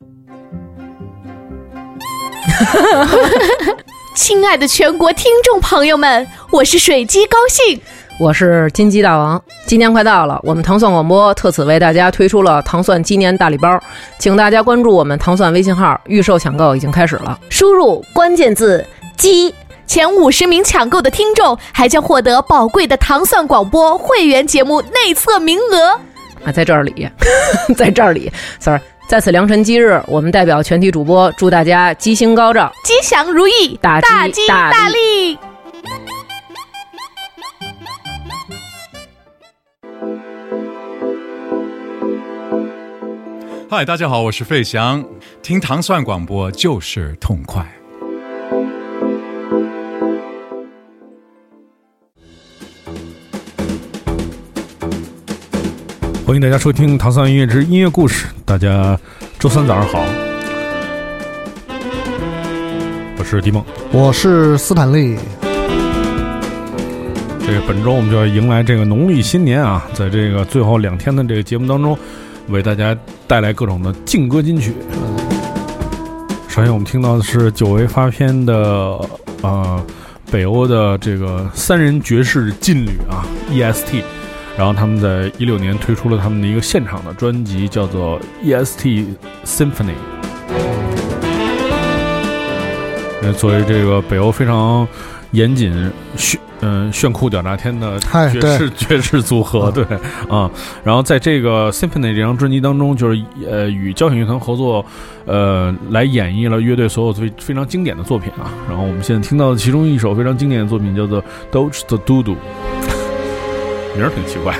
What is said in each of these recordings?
亲爱的全国听众朋友们，我是水鸡高兴，我是金鸡大王。今年快到了，我们糖蒜广播特此为大家推出了糖蒜鸡年大礼包，请大家关注我们糖蒜微信号，预售抢购已经开始了。输入关键字“鸡”，前五十名抢购的听众还将获得宝贵的糖蒜广播会员节目内测名额。啊，在这里，在这里，sorry。在此良辰吉日，我们代表全体主播祝大家吉星高照、吉祥如意、大吉大利。嗨，大家好，我是费翔，听糖蒜广播就是痛快。欢迎大家收听《唐三音乐之音乐故事》。大家周三早上好，我是迪梦，我是斯坦利。这个本周我们就要迎来这个农历新年啊，在这个最后两天的这个节目当中，为大家带来各种的劲歌金曲。首先我们听到的是久违发片的呃北欧的这个三人爵士劲旅啊，EST。然后他们在一六年推出了他们的一个现场的专辑，叫做《E.S.T. Symphony》。呃，作为这个北欧非常严谨炫嗯炫酷屌炸天的爵士爵士组合，对啊。然后在这个《Symphony》这张专辑当中，就是呃与交响乐团合作，呃来演绎了乐队所有最非常经典的作品啊。然后我们现在听到的其中一首非常经典的作品叫做《Doge the Doodoo》。名儿挺奇怪。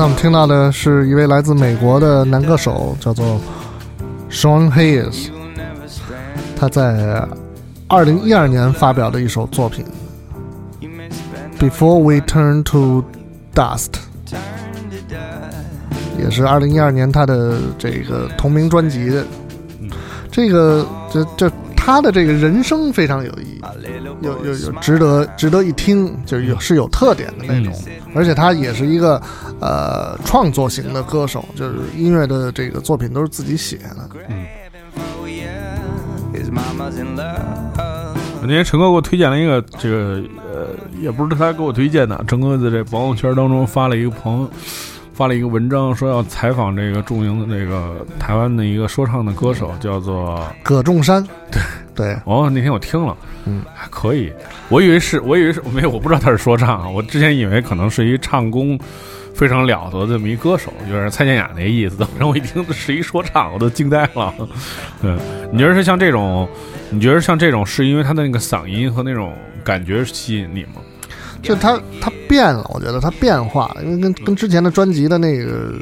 现在我们听到的是一位来自美国的男歌手，叫做 Sean Hayes。他在二零一二年发表的一首作品《Before We Turn to Dust》，也是二零一二年他的这个同名专辑的。这个这这他的这个人生非常有意义，有有有值得值得一听，就是有是有特点的那种。而且他也是一个呃创作型的歌手，就是音乐的这个作品都是自己写的。嗯那天陈哥给我推荐了一个，这个呃，也不是他给我推荐的，陈哥在这朋友圈当中发了一个朋友发了一个文章，说要采访这个著名的这个台湾的一个说唱的歌手，叫做葛仲山。对对，哦，那天我听了，嗯，还可以，我以为是，我以为是没有，我不知道他是说唱啊，我之前以为可能是一唱功非常了得的这么一歌手，有点蔡健雅那意思。然后我一听是一说唱，我都惊呆了。对，你觉得是像这种？你觉得像这种是因为他的那个嗓音和那种感觉吸引你吗？就他他变了，我觉得他变化了，因为跟跟之前的专辑的那个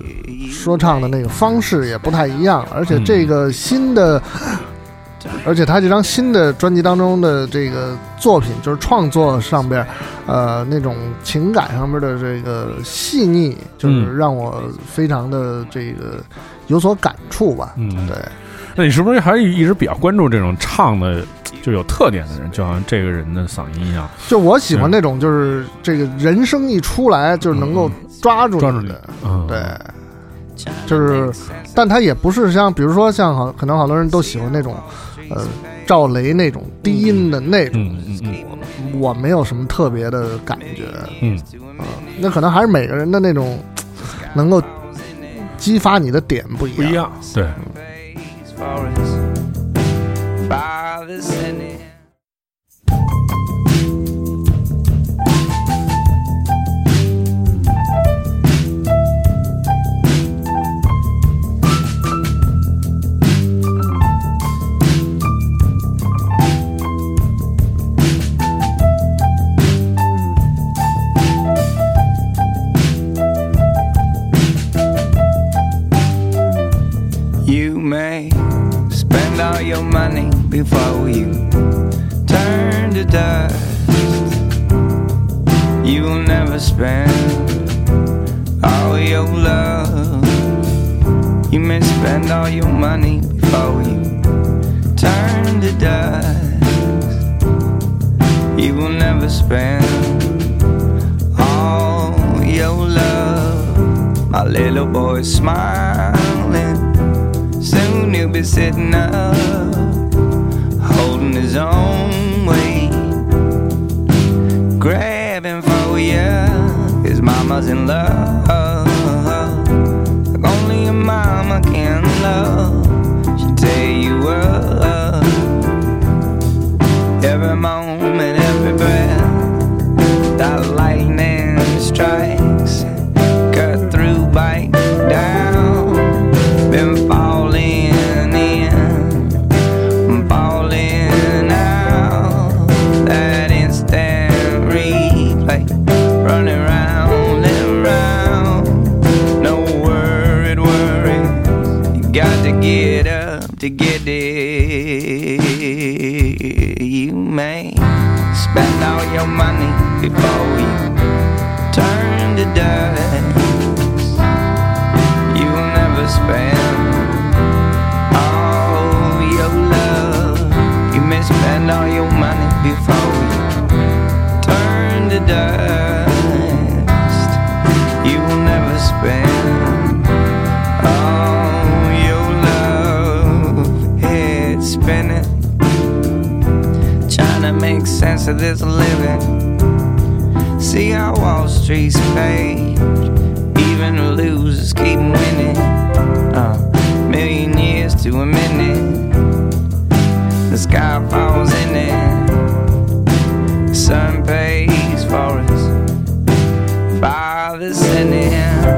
说唱的那个方式也不太一样，而且这个新的，而且他这张新的专辑当中的这个作品，就是创作上边，呃，那种情感上面的这个细腻，就是让我非常的这个有所感触吧。嗯，对。那你是不是还一直比较关注这种唱的就有特点的人，就好像这个人的嗓音一样？就我喜欢那种，就是这个人声一出来就能够抓住抓住你的，对，就是，但他也不是像，比如说像好，可能好多人都喜欢那种，呃，赵雷那种低音的那种，嗯嗯嗯。我没有什么特别的感觉，嗯，啊，那可能还是每个人的那种能够激发你的点不一样，不一样，对。Fathers in. You may spend all your money before you turn to dust. You will never spend all your love. You may spend all your money before you turn to dust. You will never spend all your love. My little boy's smiling. Soon he'll be sitting up, holding his own weight, grabbing for you. His mama's in love, like only a mama can love. She'll tear you up spend all your money before you turn to dust. You will never spend all your love. Head spinning, trying to make sense of this living. See how Wall Street's paid even losers keep winning. Uh, million years to a minute. The sky falls in it. Sun pays for us. Father's in it.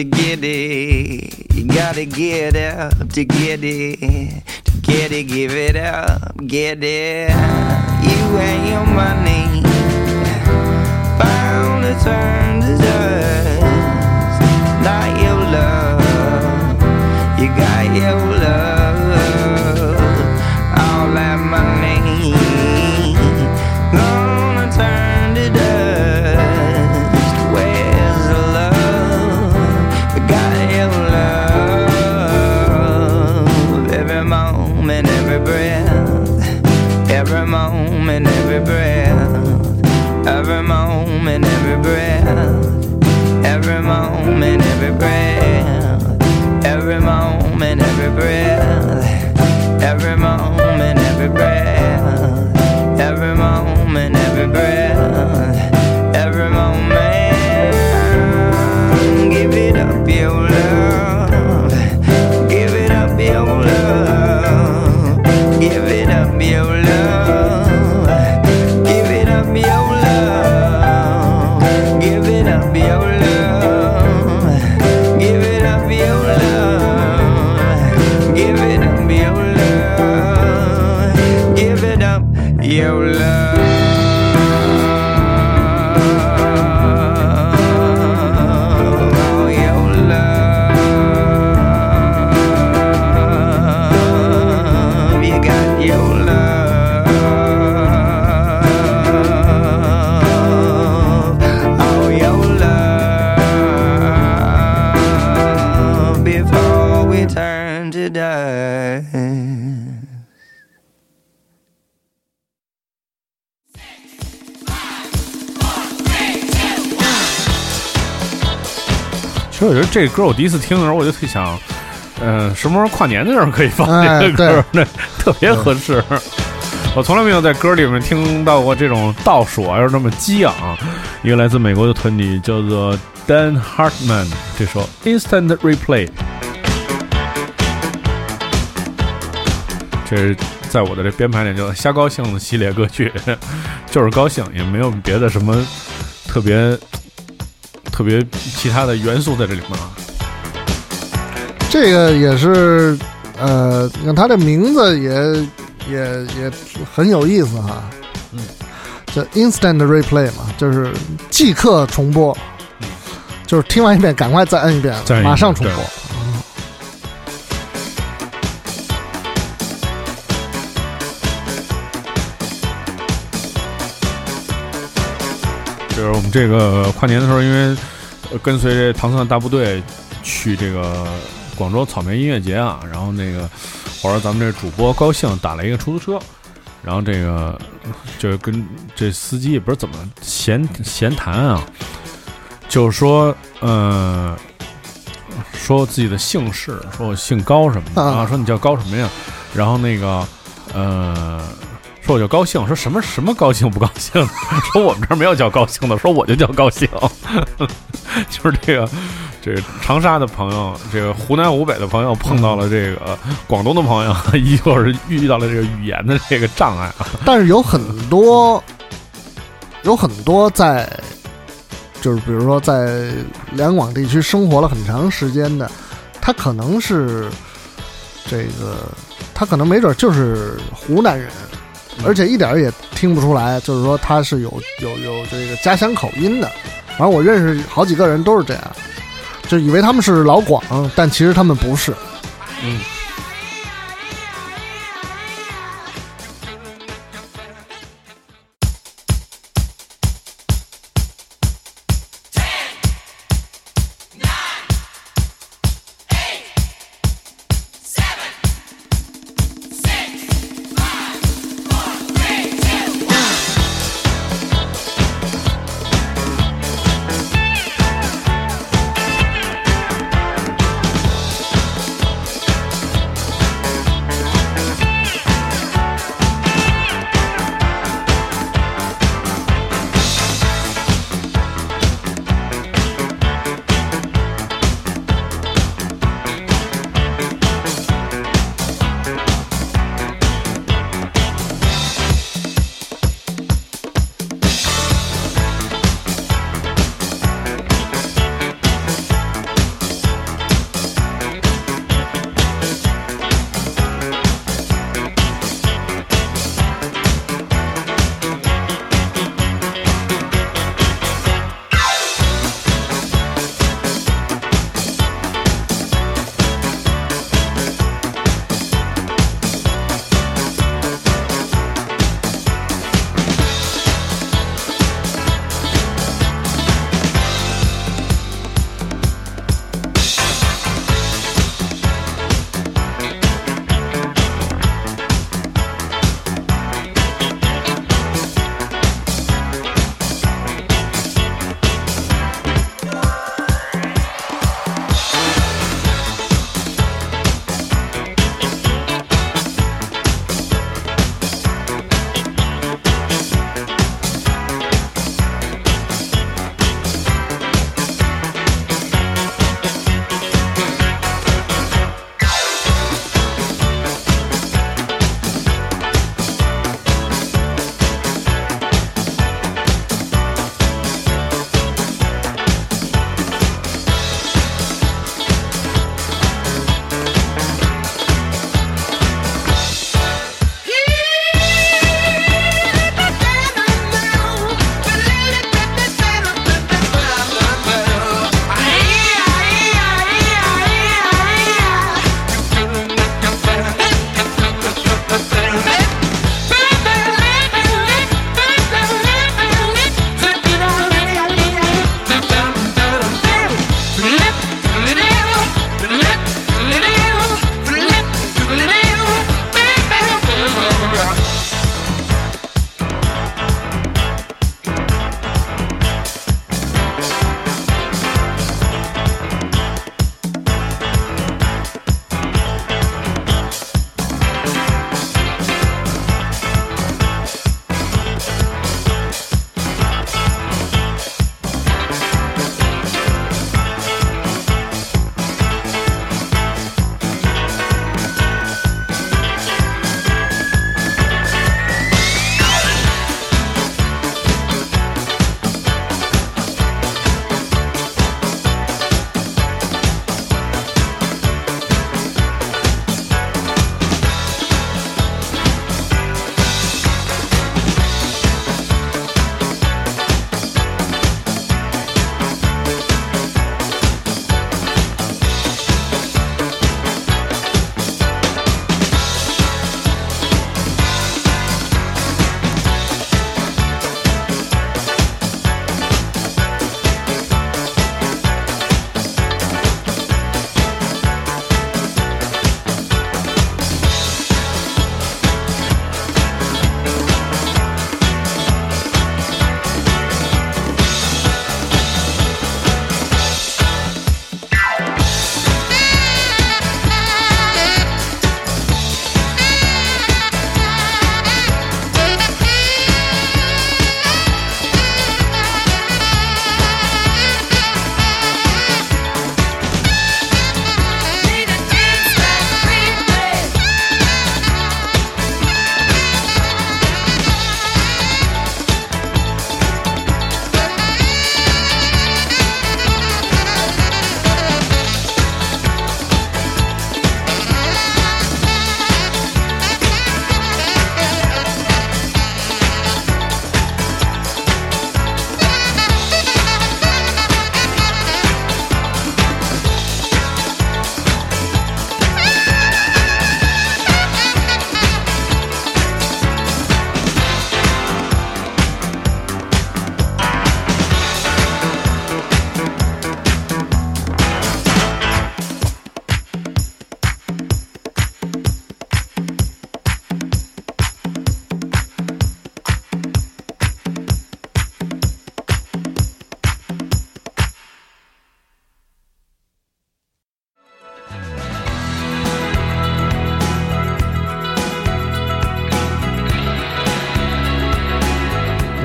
To get it. You gotta get up to get it. To get it, give it up, get it. You and your money bound to turn to dust. Not your love. You got your 这歌我第一次听的时候，我就特想，呃，什么时候跨年的时候可以放哎这个歌，那特别合适。我从来没有在歌里面听到过这种倒数啊，又是那么激昂。一个来自美国的团体叫做 Dan Hartman，这首 Instant Replay，这是在我的这编排里叫瞎高兴的系列歌曲，就是高兴，也没有别的什么特别特别其他的元素在这里面啊。这个也是，呃，你看它的名字也也也很有意思哈，嗯，叫 instant replay 嘛，就是即刻重播，就是听完一遍赶快再摁一遍，马上重播就是我们这个跨年的时候，因为跟随这唐蒜大部队去这个广州草莓音乐节啊，然后那个我说咱们这主播高兴打了一个出租车，然后这个就是跟这司机也不知道怎么闲闲谈啊，就是说呃。说自己的姓氏，说我姓高什么的啊，说你叫高什么呀？然后那个呃，说我就高兴，说什么什么高兴不高兴？说我们这儿没有叫高兴的，说我就叫高兴，就是这个这个长沙的朋友，这个湖南湖北的朋友碰到了这个广东的朋友，一会儿遇到了这个语言的这个障碍啊。但是有很多，有很多在，就是比如说在两广地区生活了很长时间的，他可能是这个，他可能没准就是湖南人，而且一点也听不出来，就是说他是有有有这个家乡口音的。反正我认识好几个人都是这样，就以为他们是老广，但其实他们不是。嗯。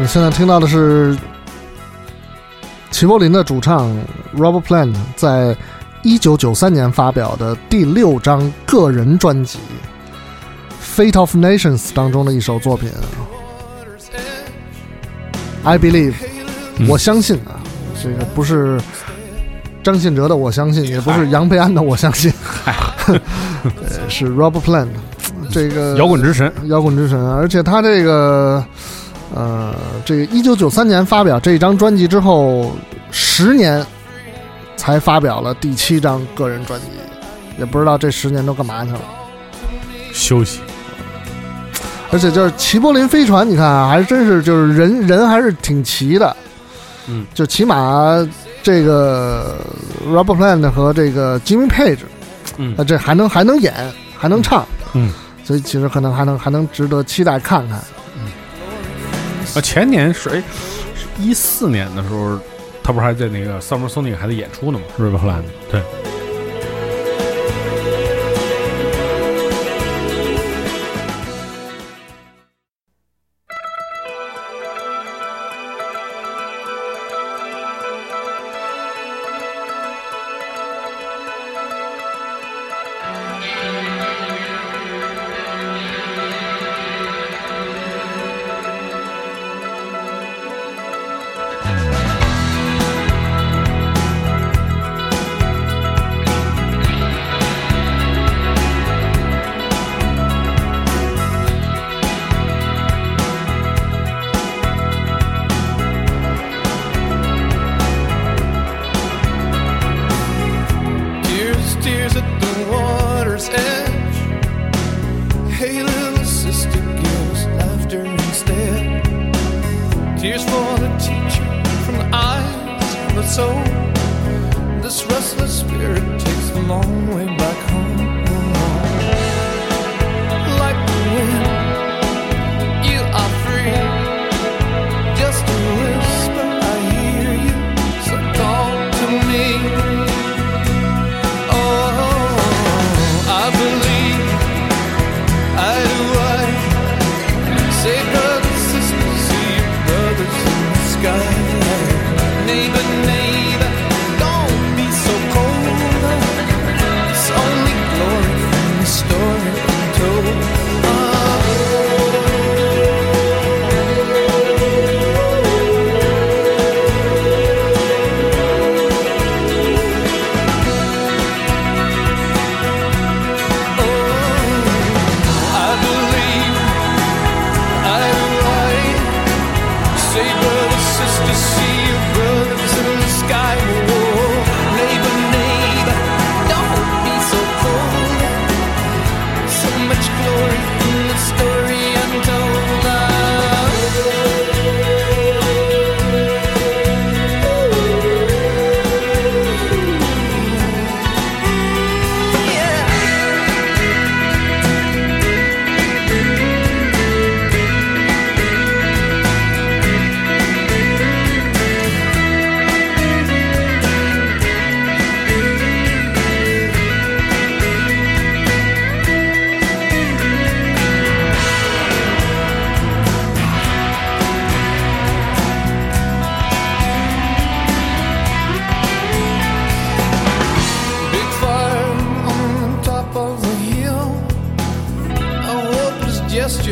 现在听到的是齐柏林的主唱 Robert Plant 在一九九三年发表的第六张个人专辑《Fate of Nations》当中的一首作品《I Believe》，嗯。我相信啊，这个不是张信哲的我相信，也不是杨培安的我相信，呃是 Robert Plant 这个摇滚之神，摇滚之神，而且他这个，呃，这个一九九三年发表这张专辑之后，十年才发表了第七张个人专辑，也不知道这十年都干嘛去了。休息。而且就是齐柏林飞船，你看啊，还真是就是人人还是挺齐的，嗯，就起码这个 Robert Plant 和这个 Jimmy Page，嗯那这还能还能演，还能唱，嗯，所以其实可能还能还能值得期待看看。啊，前年是哎，是一四年的时候，他不是还在那个 Summer Sonic 还在演出呢吗？是吧？荷兰的，对。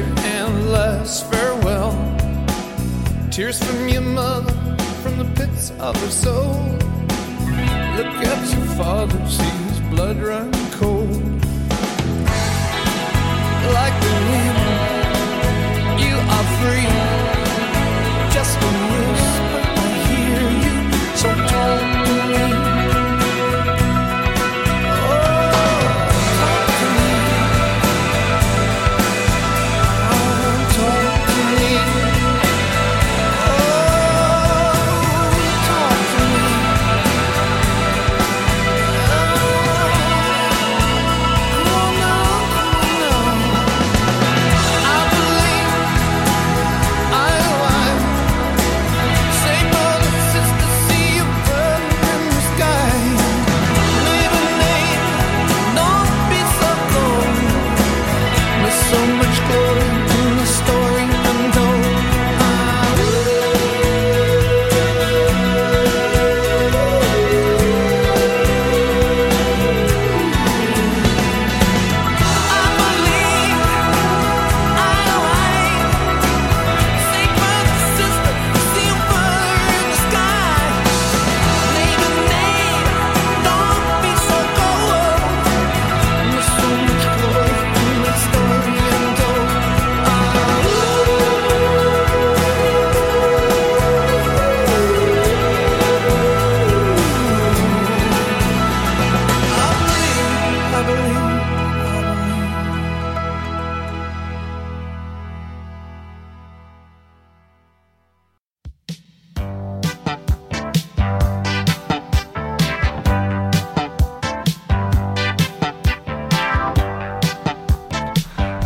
And last farewell. Tears from your mother, from the pits of her soul. Look at your father, see his blood run cold. Like the wind, you are free.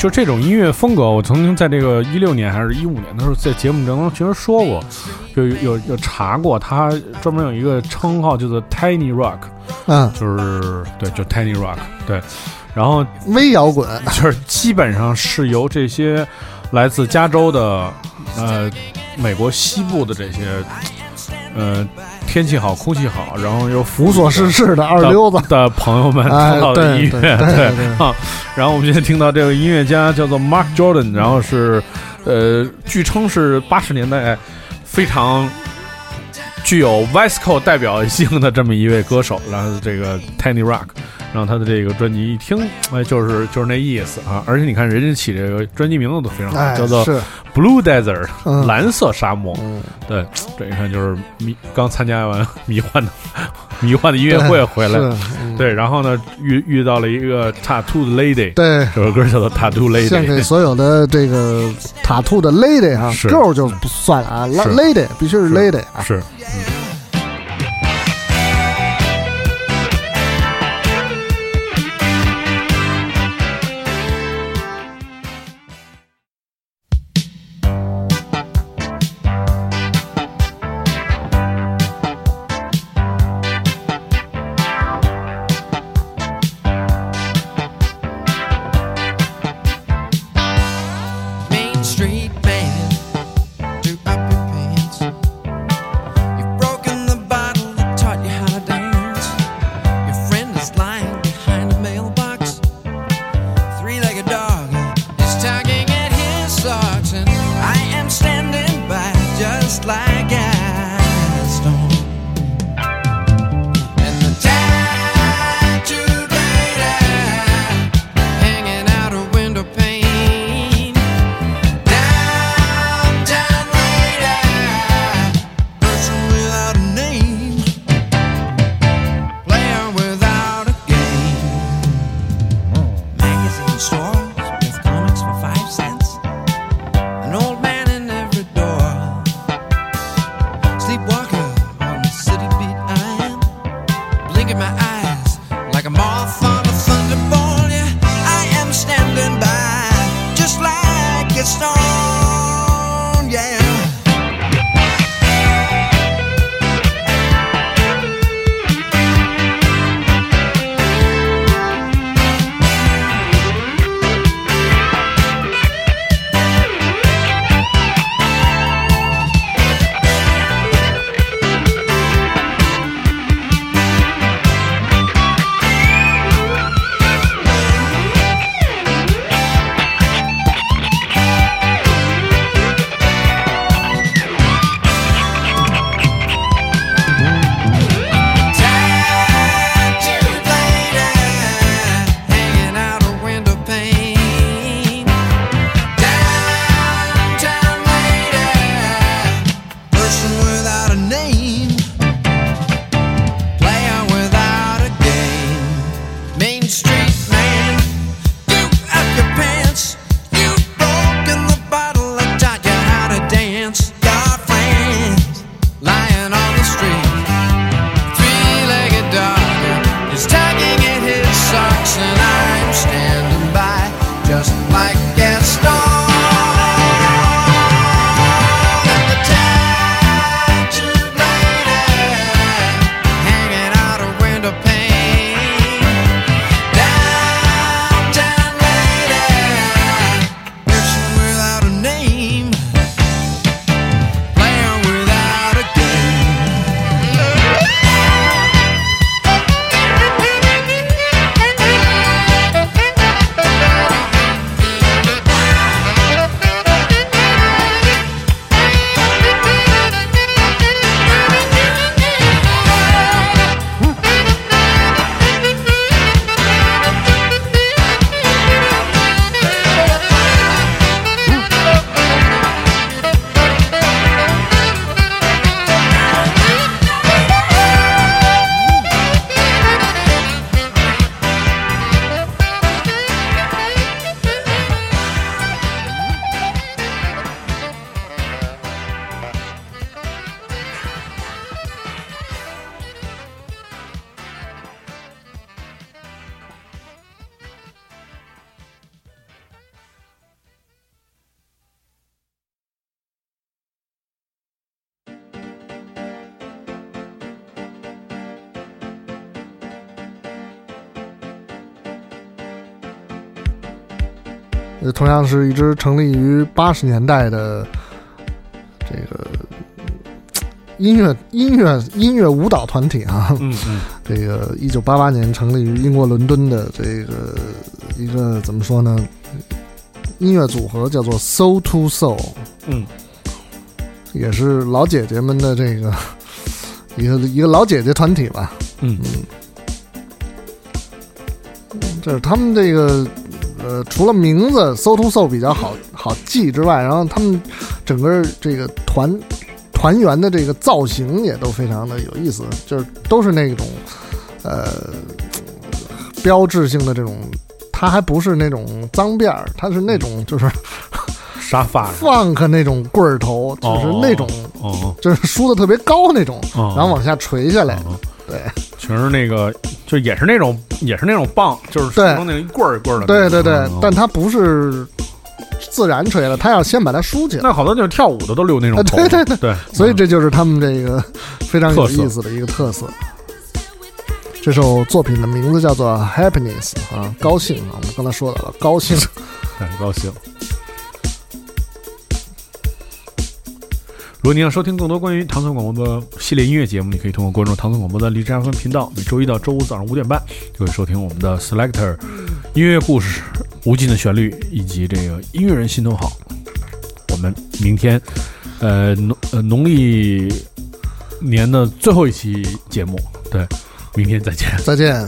就这种音乐风格，我曾经在这个一六年还是一五年的时候，在节目当中其实说过，就有有有查过，他专门有一个称号叫做 Tiny Rock，嗯，就是对，就 Tiny Rock，对，然后微摇滚，就是基本上是由这些来自加州的，呃，美国西部的这些，呃，天气好、空气好，然后又无所事事的二溜子，的朋友们听到的音乐，对 啊。然后我们现在听到这个音乐家叫做 Mark Jordan，然后是，呃，据称是八十年代非常具有 Visco 代表性的这么一位歌手，然后这个 Tiny Rock。然后他的这个专辑一听，哎，就是就是那意思啊！而且你看人家起这个专辑名字都非常好，哎，叫做是。Blue Desert，、嗯。蓝色沙漠。嗯。对，这一看就是迷刚参加完 迷幻的迷幻的音乐会回来，对，然后呢遇遇到了一个 Tattoo Lady，对。这首歌叫做 Tattoo Lady，所有的这个 Tattoo 的 lady 啊是，girl 就不算了啊是，lady 必须是是。Lady 啊，是。Main 同样是一支成立于八十年代的这个音乐音乐音乐舞蹈团体啊。嗯嗯这个一九八八年成立于英国伦敦的这个一个怎么说呢？音乐组合叫做 Soul to Soul，嗯，也是老姐姐们的这个 一个一个老姐姐团体吧。嗯这是他们这个呃，除了名字 “so to so” 比较好好记之外，然后他们整个这个团团员的这个造型也都非常的有意思，就是都是那种呃标志性的这种，它还不是那种脏辫儿，它是那种就是沙发 funk 那种棍儿头，就是那种哦就是梳的特别高那种，哦，然后往下垂下来。哦。对。全是那个，就也是那种也是那种棒，就是对梳成那种一棍儿一棍儿的。对对对嗯，但它不是自然吹了，它要先把它梳起来。那好多就是跳舞的都留那种啊头，对对对对，所以这就是他们这个非常有意思的一个特色。这首作品的名字叫做《Happiness》啊，高兴啊，我们刚才说到了高兴。很高兴。如果你要收听更多关于唐宋广播的系列音乐节目，你可以通过关注唐宋广播的荔枝 FM 频道，每周一到周五早上五点半就会收听我们的 Selector 音乐故事、无尽的旋律以及这个音乐人心头好。我们明天，呃农呃农历年的最后一期节目，对，明天再见。再见。